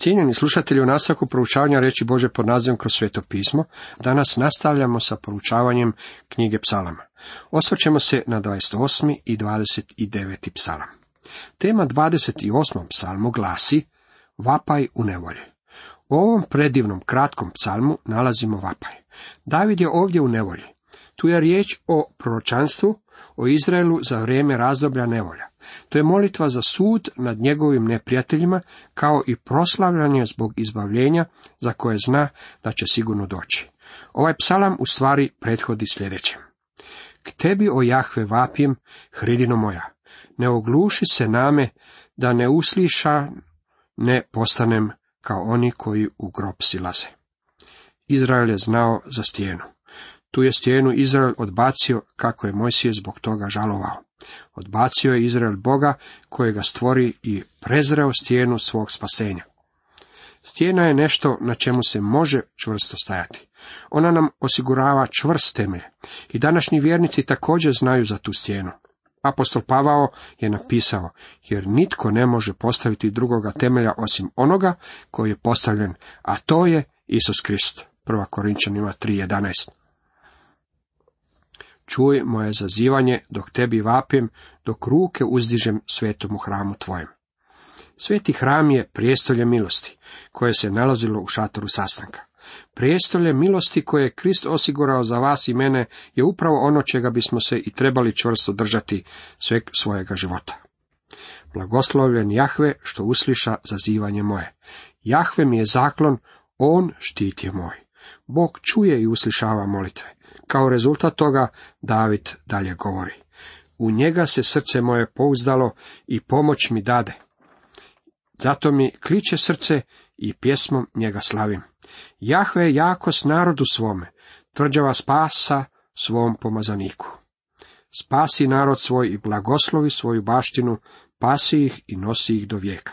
Cijenjeni slušatelji u nastavku proučavanja reći Bože pod nazivom kroz sveto pismo, danas nastavljamo sa proučavanjem knjige psalama. Osvrćemo se na 28. i 29. psalam. Tema 28. psalmu glasi Vapaj u nevolji. U ovom predivnom kratkom psalmu nalazimo vapaj. David je ovdje u nevolji. Tu je riječ o proročanstvu, o Izraelu za vrijeme razdoblja nevolja. To je molitva za sud nad njegovim neprijateljima, kao i proslavljanje zbog izbavljenja za koje zna da će sigurno doći. Ovaj psalam u stvari prethodi sljedećem. K tebi, o Jahve, vapijem, hridino moja, ne ogluši se name, da ne usliša, ne postanem kao oni koji u grob silaze. Izrael je znao za stijenu. Tu je stijenu Izrael odbacio, kako je Mojsije zbog toga žalovao. Odbacio je Izrael Boga, kojega stvori i prezreo stijenu svog spasenja. Stijena je nešto na čemu se može čvrsto stajati. Ona nam osigurava čvrst temelj. I današnji vjernici također znaju za tu stijenu. Apostol Pavao je napisao, jer nitko ne može postaviti drugoga temelja osim onoga koji je postavljen, a to je Isus Krist. 1. Korinčanima 3.11 čuj moje zazivanje dok tebi vapim, dok ruke uzdižem svetom u hramu tvojem. Sveti hram je prijestolje milosti, koje se nalazilo u šatoru sastanka. Prijestolje milosti koje je Krist osigurao za vas i mene je upravo ono čega bismo se i trebali čvrsto držati sve svojega života. Blagoslovljen Jahve što usliša zazivanje moje. Jahve mi je zaklon, on štit je moj. Bog čuje i uslišava molitve. Kao rezultat toga David dalje govori. U njega se srce moje pouzdalo i pomoć mi dade. Zato mi kliče srce i pjesmom njega slavim. Jahve je jako s narodu svome, tvrđava spasa svom pomazaniku. Spasi narod svoj i blagoslovi svoju baštinu, pasi ih i nosi ih do vijeka.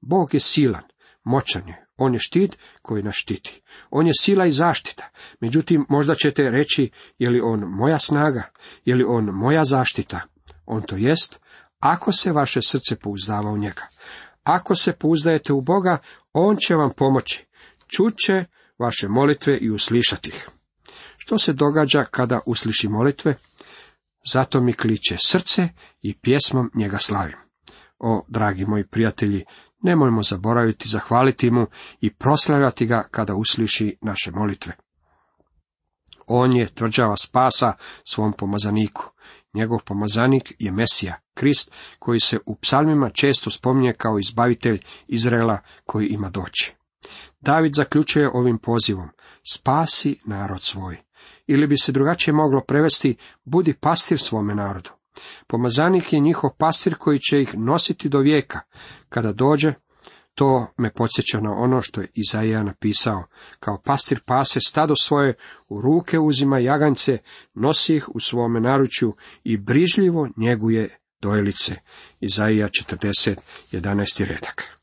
Bog je silan, moćan je, on je štit koji nas štiti. On je sila i zaštita. Međutim, možda ćete reći, je li on moja snaga, je li on moja zaštita? On to jest, ako se vaše srce pouzdava u njega. Ako se pouzdajete u Boga, on će vam pomoći. Čuće vaše molitve i uslišati ih. Što se događa kada usliši molitve? Zato mi kliče srce i pjesmom njega slavim. O, dragi moji prijatelji, Nemojmo zaboraviti zahvaliti mu i proslavljati ga kada usliši naše molitve. On je tvrđava spasa svom pomazaniku. Njegov pomazanik je Mesija, Krist, koji se u psalmima često spominje kao izbavitelj Izraela koji ima doći. David zaključuje ovim pozivom, spasi narod svoj. Ili bi se drugačije moglo prevesti, budi pastir svome narodu. Pomazanik je njihov pastir koji će ih nositi do vijeka. Kada dođe, to me podsjeća na ono što je Izaija napisao. Kao pastir pase stado svoje, u ruke uzima jagance, nosi ih u svome naručju i brižljivo njeguje dojelice. Izaija 40, 11. redak.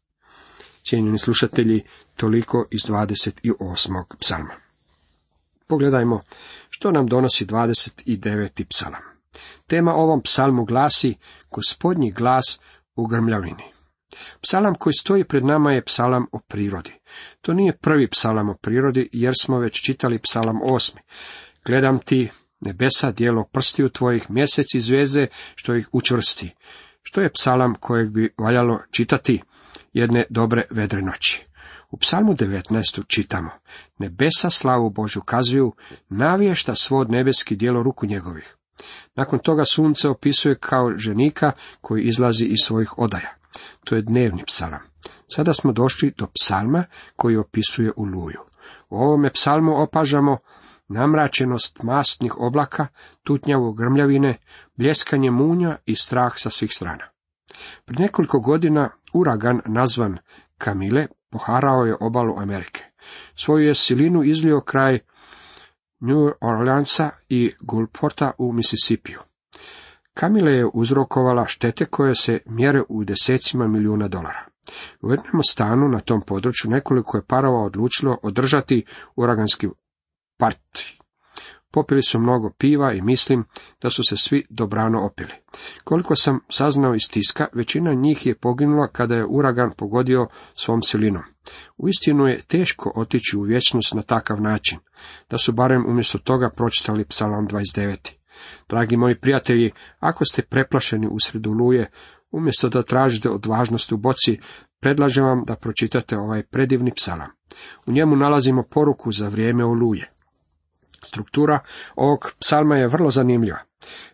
Cijenjeni slušatelji, toliko iz 28. psalma. Pogledajmo što nam donosi 29. psalam. Tema ovom psalmu glasi Gospodnji glas u grmljavini. Psalam koji stoji pred nama je psalam o prirodi. To nije prvi psalam o prirodi, jer smo već čitali psalam osmi. Gledam ti nebesa, dijelo prstiju tvojih, mjesec i zvijezde, što ih učvrsti. Što je psalam kojeg bi valjalo čitati jedne dobre vedre noći? U psalmu 19. čitamo, nebesa slavu Božu kazuju, navješta svod nebeski dijelo ruku njegovih. Nakon toga sunce opisuje kao ženika koji izlazi iz svojih odaja. To je dnevni psalam. Sada smo došli do psalma koji opisuje uluju. U ovome psalmu opažamo namračenost mastnih oblaka, tutnjavu grmljavine, bljeskanje munja i strah sa svih strana. Pred nekoliko godina uragan nazvan Kamile poharao je obalu Amerike. Svoju je silinu izlio kraj New Orleansa i Gulporta u Mississippiju. Kamile je uzrokovala štete koje se mjere u desecima milijuna dolara. U jednom stanu na tom području nekoliko je parova odlučilo održati uraganski parti. Popili su mnogo piva i mislim da su se svi dobrano opili. Koliko sam saznao iz tiska, većina njih je poginula kada je uragan pogodio svom silinom. Uistinu je teško otići u vječnost na takav način, da su barem umjesto toga pročitali psalam 29. Dragi moji prijatelji, ako ste preplašeni usred oluje, umjesto da tražite odvažnost u boci, predlažem vam da pročitate ovaj predivni psalam. U njemu nalazimo poruku za vrijeme oluje. Struktura ovog psalma je vrlo zanimljiva.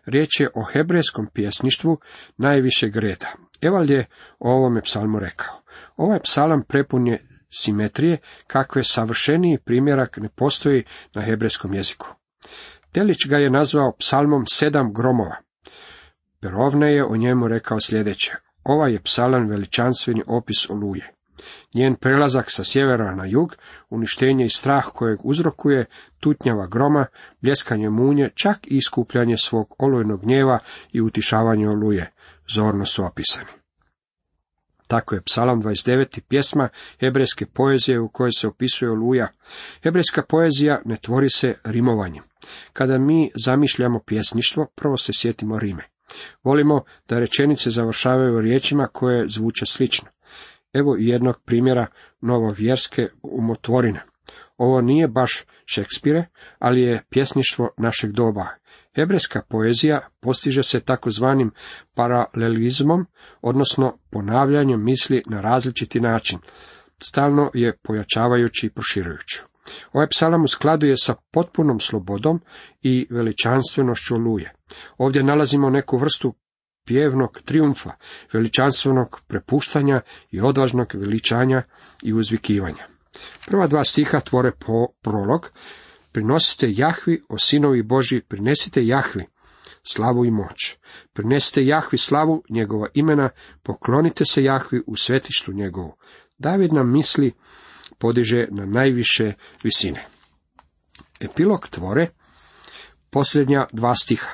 Riječ je o hebrejskom pjesništvu najvišeg reda. Eval je o ovome psalmu rekao. Ovaj psalam prepun je simetrije, kakve savršeniji primjerak ne postoji na hebrejskom jeziku. Telić ga je nazvao psalmom sedam gromova. Perovne je o njemu rekao sljedeće. Ovaj je psalan veličanstveni opis oluje. Njen prelazak sa sjevera na jug, uništenje i strah kojeg uzrokuje, tutnjava groma, bljeskanje munje, čak i iskupljanje svog olujnog gnjeva i utišavanje oluje, zorno su opisani. Tako je psalam 29. pjesma hebrejske poezije u kojoj se opisuje oluja. Hebrejska poezija ne tvori se rimovanjem. Kada mi zamišljamo pjesništvo, prvo se sjetimo rime. Volimo da rečenice završavaju riječima koje zvuče slično. Evo i jednog primjera novovjerske umotvorine. Ovo nije baš Šekspire, ali je pjesništvo našeg doba. Hebrejska poezija postiže se takozvanim paralelizmom, odnosno ponavljanjem misli na različiti način. Stalno je pojačavajući i proširujući. Ovaj psalam uskladuje sa potpunom slobodom i veličanstvenošću luje. Ovdje nalazimo neku vrstu pjevnog triumfa, veličanstvenog prepuštanja i odvažnog veličanja i uzvikivanja. Prva dva stiha tvore po prolog, prinosite Jahvi, o sinovi Boži, prinesite Jahvi, slavu i moć. Prinesite Jahvi slavu njegova imena, poklonite se Jahvi u svetištu njegovu. David nam misli podiže na najviše visine. Epilog tvore, posljednja dva stiha.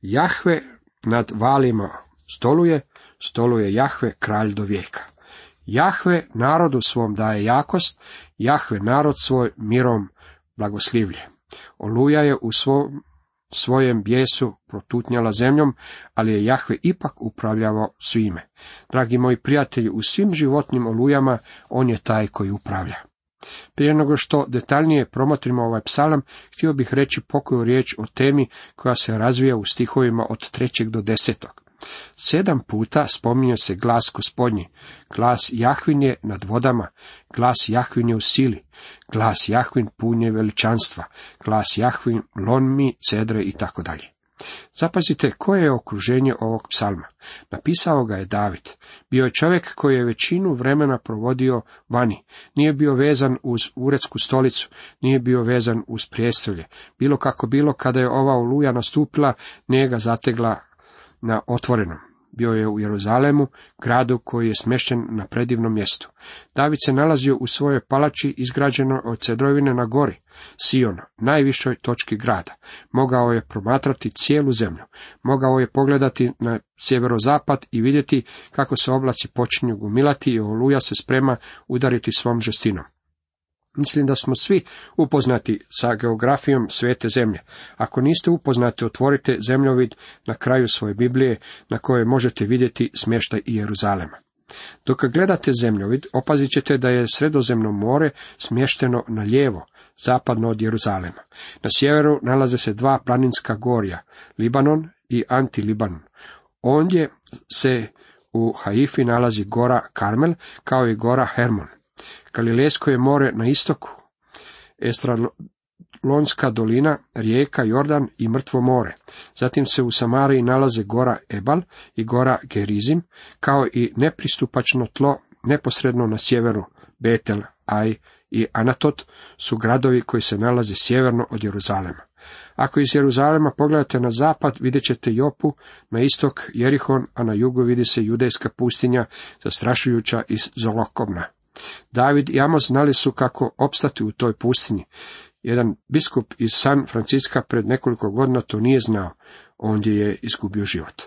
Jahve nad valima stoluje, stoluje Jahve kralj do vijeka. Jahve narodu svom daje jakost, Jahve narod svoj mirom blagoslivlje. Oluja je u svom, svojem bijesu protutnjala zemljom, ali je Jahve ipak upravljavao svime. Dragi moji prijatelji, u svim životnim olujama on je taj koji upravlja. Prije nego što detaljnije promotrimo ovaj psalam, htio bih reći pokoju riječ o temi koja se razvija u stihovima od trećeg do desetog. Sedam puta spominje se glas gospodnji, glas Jahvin je nad vodama, glas Jahvin je u sili, glas Jahvin punje veličanstva, glas Jahvin lonmi, cedre i tako dalje. Zapazite koje je okruženje ovog psalma. Napisao ga je David. Bio je čovjek koji je većinu vremena provodio vani. Nije bio vezan uz uredsku stolicu, nije bio vezan uz prijestolje. Bilo kako bilo, kada je ova oluja nastupila, nije ga zategla na otvorenom. Bio je u Jeruzalemu, gradu koji je smješten na predivnom mjestu. David se nalazio u svojoj palači izgrađenoj od cedrovine na gori, Sion, najvišoj točki grada. Mogao je promatrati cijelu zemlju. Mogao je pogledati na sjeverozapad i vidjeti kako se oblaci počinju gumilati i oluja se sprema udariti svom žestinom. Mislim da smo svi upoznati sa geografijom svete zemlje. Ako niste upoznati, otvorite zemljovid na kraju svoje Biblije na kojoj možete vidjeti smještaj Jeruzalema. Dok gledate zemljovid, opazit ćete da je sredozemno more smješteno na lijevo, zapadno od Jeruzalema. Na sjeveru nalaze se dva planinska gorja, Libanon i Antilibanon. Ondje se u Haifi nalazi gora Karmel, kao i gora Hermon. Galilejsko je more na istoku, Estralonska dolina, rijeka Jordan i mrtvo more. Zatim se u Samariji nalaze gora Ebal i gora Gerizim, kao i nepristupačno tlo neposredno na sjeveru Betel, Aj i Anatot su gradovi koji se nalaze sjeverno od Jeruzalema. Ako iz Jeruzalema pogledate na zapad, vidjet ćete Jopu, na istok Jerihon, a na jugu vidi se judejska pustinja, zastrašujuća i zolokobna. David i Amos znali su kako opstati u toj pustinji. Jedan biskup iz San Franciska pred nekoliko godina to nije znao, ondje je izgubio život.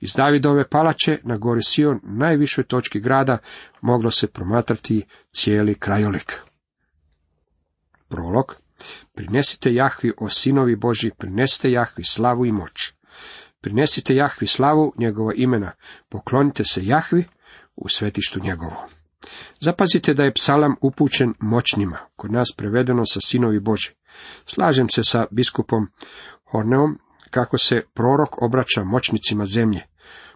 Iz Davidove palače na gori Sion, najvišoj točki grada, moglo se promatrati cijeli krajolik. Prolog Prinesite Jahvi o sinovi Boži, prinesite Jahvi slavu i moć. Prinesite Jahvi slavu njegova imena, poklonite se Jahvi u svetištu njegovo. Zapazite da je psalam upućen moćnima, kod nas prevedeno sa sinovi Boži. Slažem se sa biskupom Horneom kako se prorok obraća moćnicima zemlje,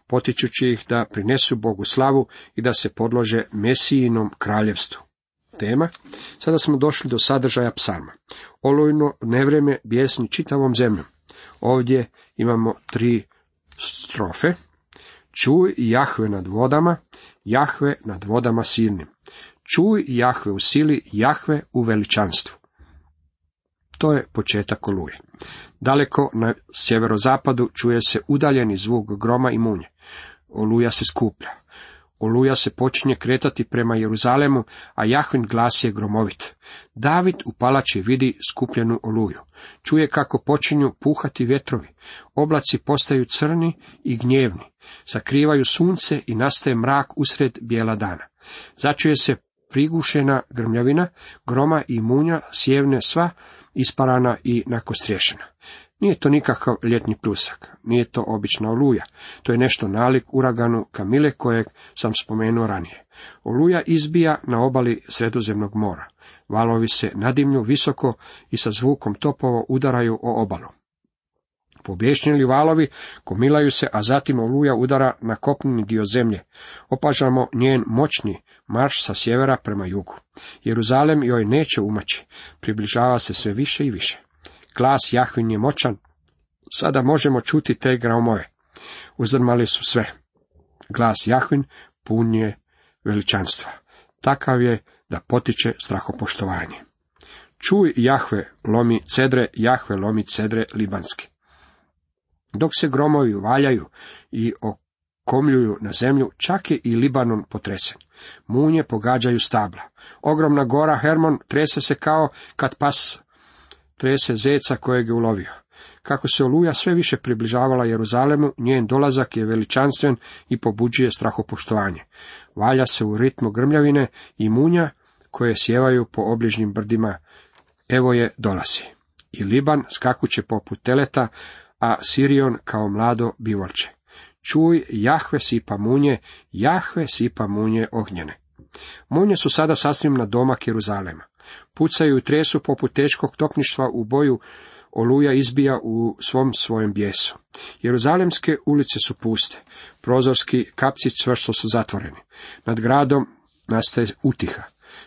potičući ih da prinesu Bogu slavu i da se podlože Mesijinom kraljevstvu. Tema. Sada smo došli do sadržaja psalma. Olujno nevreme bjesni čitavom zemljom. Ovdje imamo tri strofe. Čuj Jahve nad vodama, Jahve nad vodama silnim. Čuj Jahve u sili, Jahve u veličanstvu. To je početak oluje. Daleko na sjeverozapadu čuje se udaljeni zvuk groma i munje. Oluja se skuplja. Oluja se počinje kretati prema Jeruzalemu, a Jahvin glas je gromovit. David u palači vidi skupljenu oluju. Čuje kako počinju puhati vjetrovi. Oblaci postaju crni i gnjevni. Zakrivaju sunce i nastaje mrak usred bijela dana. Začuje se prigušena grmljavina, groma i munja sjevne sva isparana i nakostriješena. Nije to nikakav ljetni plusak, nije to obična oluja, to je nešto nalik uraganu Kamile kojeg sam spomenuo ranije. Oluja izbija na obali Sredozemnog mora. Valovi se nadimlju visoko i sa zvukom topovo udaraju o obalu. Pobješnjeni valovi komilaju se, a zatim oluja udara na kopneni dio zemlje. Opažamo njen moćni marš sa sjevera prema jugu. Jeruzalem joj neće umaći, približava se sve više i više. Glas Jahvin je moćan, sada možemo čuti te graumove. Uzdrmali su sve. Glas Jahvin pun je veličanstva. Takav je da potiče strahopoštovanje. Čuj Jahve lomi cedre, Jahve lomi cedre libanske. Dok se gromovi valjaju i okomljuju na zemlju, čak je i Libanon potresen. Munje pogađaju stabla. Ogromna gora Hermon trese se kao kad pas trese zeca kojeg je ulovio. Kako se oluja sve više približavala Jeruzalemu, njen dolazak je veličanstven i pobuđuje strahopoštovanje. Valja se u ritmu grmljavine i munja koje sjevaju po obližnjim brdima. Evo je dolazi. I Liban skakuće poput teleta, a Sirion kao mlado bivolče. Čuj, Jahve sipa munje, Jahve sipa munje ognjene. Munje su sada sasvim na domak Jeruzalema. Pucaju i tresu poput teškog topništva u boju, oluja izbija u svom svojem bijesu. Jeruzalemske ulice su puste, prozorski kapci čvrsto su zatvoreni. Nad gradom nastaje utiha.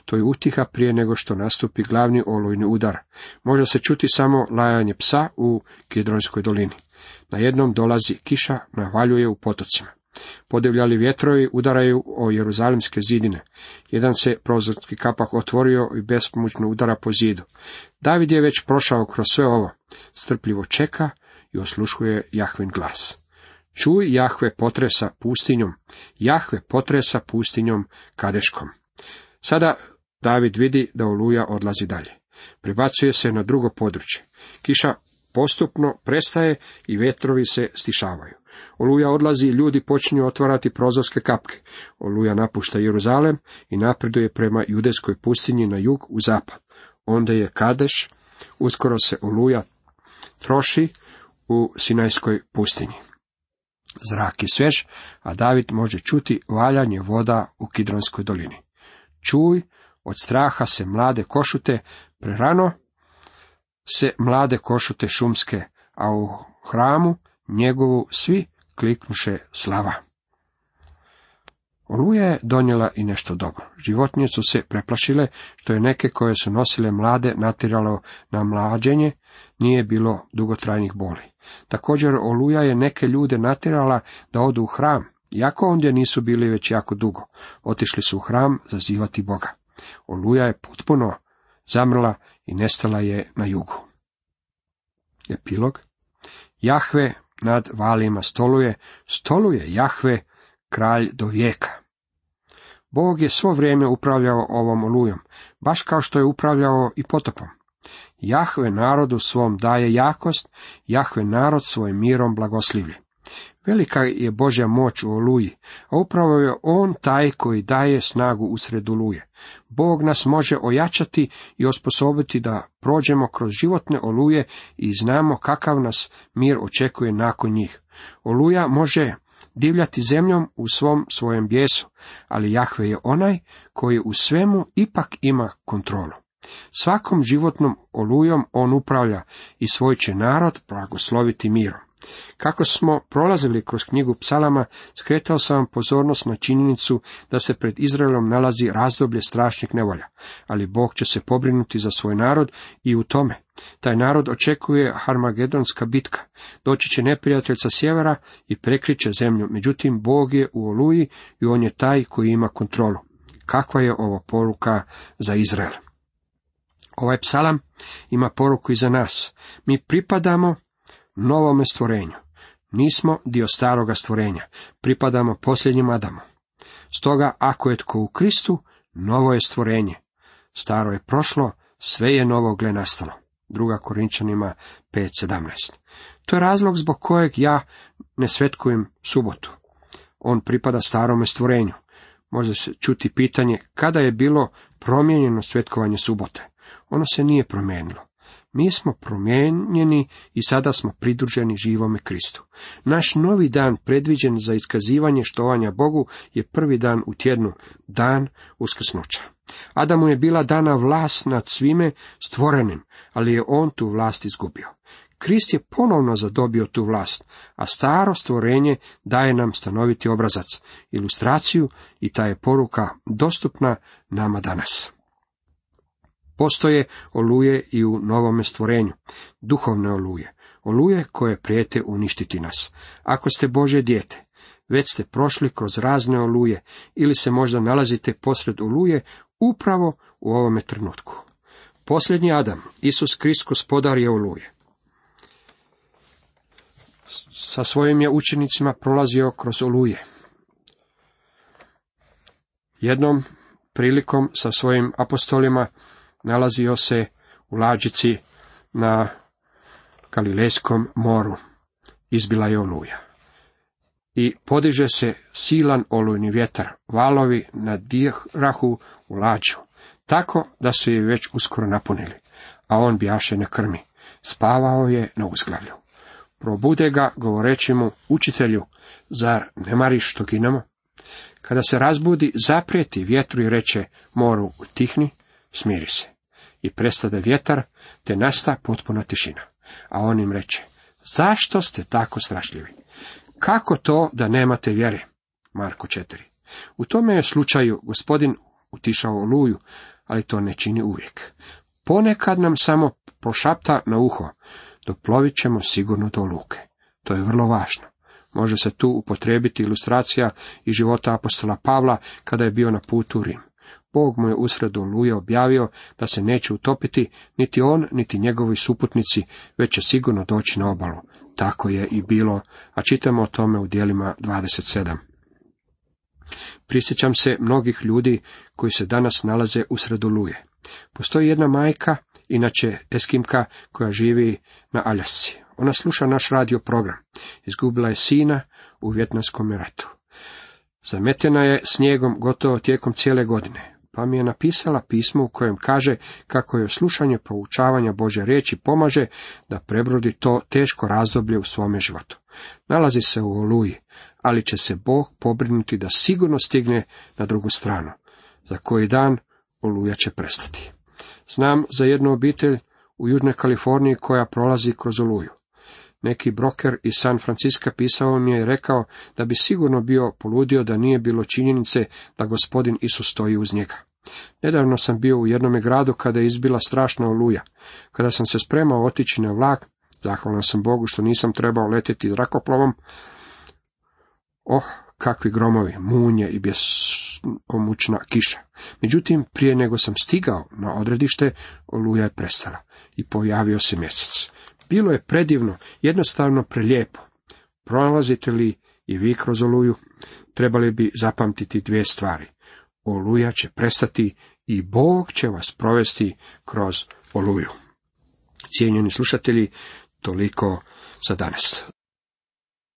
To je utiha prije nego što nastupi glavni olujni udar. Može se čuti samo lajanje psa u Kidronskoj dolini. Na jednom dolazi kiša, navaljuje u potocima. Podevljali vjetrovi udaraju o jeruzalimske zidine. Jedan se prozorski kapak otvorio i bespomoćno udara po zidu. David je već prošao kroz sve ovo. Strpljivo čeka i osluškuje Jahvin glas. Čuj Jahve potresa pustinjom, Jahve potresa pustinjom kadeškom. Sada David vidi da oluja odlazi dalje. Pribacuje se na drugo područje. Kiša postupno prestaje i vetrovi se stišavaju. Oluja odlazi i ljudi počinju otvarati prozorske kapke. Oluja napušta Jeruzalem i napreduje prema judejskoj pustinji na jug u zapad. Onda je Kadeš, uskoro se Oluja troši u Sinajskoj pustinji. Zrak je svež, a David može čuti valjanje voda u Kidronskoj dolini. Čuj, od straha se mlade košute, prerano se mlade košute šumske, a u hramu njegovu svi kliknuše slava. Oluja je donijela i nešto dobro. Životinje su se preplašile, što je neke koje su nosile mlade natiralo na mlađenje, nije bilo dugotrajnih boli. Također Oluja je neke ljude natirala da odu u hram, iako ondje nisu bili već jako dugo. Otišli su u hram zazivati Boga. Oluja je potpuno zamrla i nestala je na jugu. Epilog Jahve nad valima stoluje, stoluje Jahve, kralj do vijeka. Bog je svo vrijeme upravljao ovom olujom, baš kao što je upravljao i potopom. Jahve narodu svom daje jakost, Jahve narod svojim mirom blagoslivlje. Velika je Božja moć u oluji, a upravo je On taj koji daje snagu usred oluje. Bog nas može ojačati i osposobiti da prođemo kroz životne oluje i znamo kakav nas mir očekuje nakon njih. Oluja može divljati zemljom u svom svojem bijesu, ali Jahve je onaj koji u svemu ipak ima kontrolu. Svakom životnom olujom on upravlja i svoj će narod blagosloviti mirom. Kako smo prolazili kroz knjigu psalama, skretao sam vam pozornost na činjenicu da se pred Izraelom nalazi razdoblje strašnih nevolja, ali Bog će se pobrinuti za svoj narod i u tome. Taj narod očekuje Harmagedonska bitka. Doći će neprijatelj sa sjevera i prekriće zemlju, međutim Bog je u oluji i on je taj koji ima kontrolu. Kakva je ovo poruka za Izrael? Ovaj psalam ima poruku i za nas. Mi pripadamo novome stvorenju. Nismo dio staroga stvorenja, pripadamo posljednjem Adamu. Stoga, ako je tko u Kristu, novo je stvorenje. Staro je prošlo, sve je novo gle nastalo. Druga Korinčanima 5.17. To je razlog zbog kojeg ja ne svetkujem subotu. On pripada starome stvorenju. Može se čuti pitanje kada je bilo promijenjeno svetkovanje subote. Ono se nije promijenilo. Mi smo promijenjeni i sada smo pridruženi živome Kristu. Naš novi dan predviđen za iskazivanje štovanja Bogu je prvi dan u tjednu, dan uskrsnuća. Adamu je bila dana vlast nad svime stvorenim, ali je on tu vlast izgubio. Krist je ponovno zadobio tu vlast, a staro stvorenje daje nam stanoviti obrazac, ilustraciju i ta je poruka dostupna nama danas. Postoje oluje i u novome stvorenju, duhovne oluje, oluje koje prijete uništiti nas. Ako ste Bože dijete, već ste prošli kroz razne oluje ili se možda nalazite posred oluje upravo u ovome trenutku. Posljednji Adam, Isus Krist gospodar je oluje. Sa svojim je učenicima prolazio kroz oluje. Jednom prilikom sa svojim apostolima nalazio se u lađici na Galilejskom moru. Izbila je oluja. I podiže se silan olujni vjetar, valovi na dirahu u lađu, tako da su je već uskoro napunili, a on bijaše na krmi. Spavao je na uzglavlju. Probude ga, govoreći mu, učitelju, zar ne mariš što ginemo? Kada se razbudi, zaprijeti vjetru i reče, moru, tihni, smiri se i prestade vjetar, te nasta potpuna tišina. A on im reče, zašto ste tako strašljivi? Kako to da nemate vjere? Marko 4. U tome je slučaju gospodin utišao oluju, ali to ne čini uvijek. Ponekad nam samo prošapta na uho, doplovit ćemo sigurno do luke. To je vrlo važno. Može se tu upotrijebiti ilustracija iz života apostola Pavla kada je bio na putu u Rim. Bog mu je usred oluje objavio da se neće utopiti niti on, niti njegovi suputnici, već će sigurno doći na obalu. Tako je i bilo, a čitamo o tome u dijelima 27. Prisjećam se mnogih ljudi koji se danas nalaze usred oluje. Postoji jedna majka, inače Eskimka, koja živi na Aljasci. Ona sluša naš radio program. Izgubila je sina u Vjetnamskom ratu. Zametena je snijegom gotovo tijekom cijele godine pa mi je napisala pismo u kojem kaže kako je slušanje poučavanja Bože riječi pomaže da prebrodi to teško razdoblje u svome životu. Nalazi se u oluji, ali će se Bog pobrinuti da sigurno stigne na drugu stranu. Za koji dan oluja će prestati. Znam za jednu obitelj u Južnoj Kaliforniji koja prolazi kroz oluju. Neki broker iz San Francisca pisao mi je i rekao da bi sigurno bio poludio da nije bilo činjenice da gospodin Isus stoji uz njega. Nedavno sam bio u jednome gradu kada je izbila strašna oluja. Kada sam se spremao otići na vlak, zahvalan sam Bogu što nisam trebao letjeti zrakoplovom, oh, kakvi gromovi, munje i bjesomučna kiša. Međutim, prije nego sam stigao na odredište, oluja je prestala i pojavio se mjesec. Bilo je predivno, jednostavno prelijepo. Prolazite li i vi kroz oluju, trebali bi zapamtiti dvije stvari. Oluja će prestati i Bog će vas provesti kroz oluju. Cijenjeni slušatelji, toliko za danas.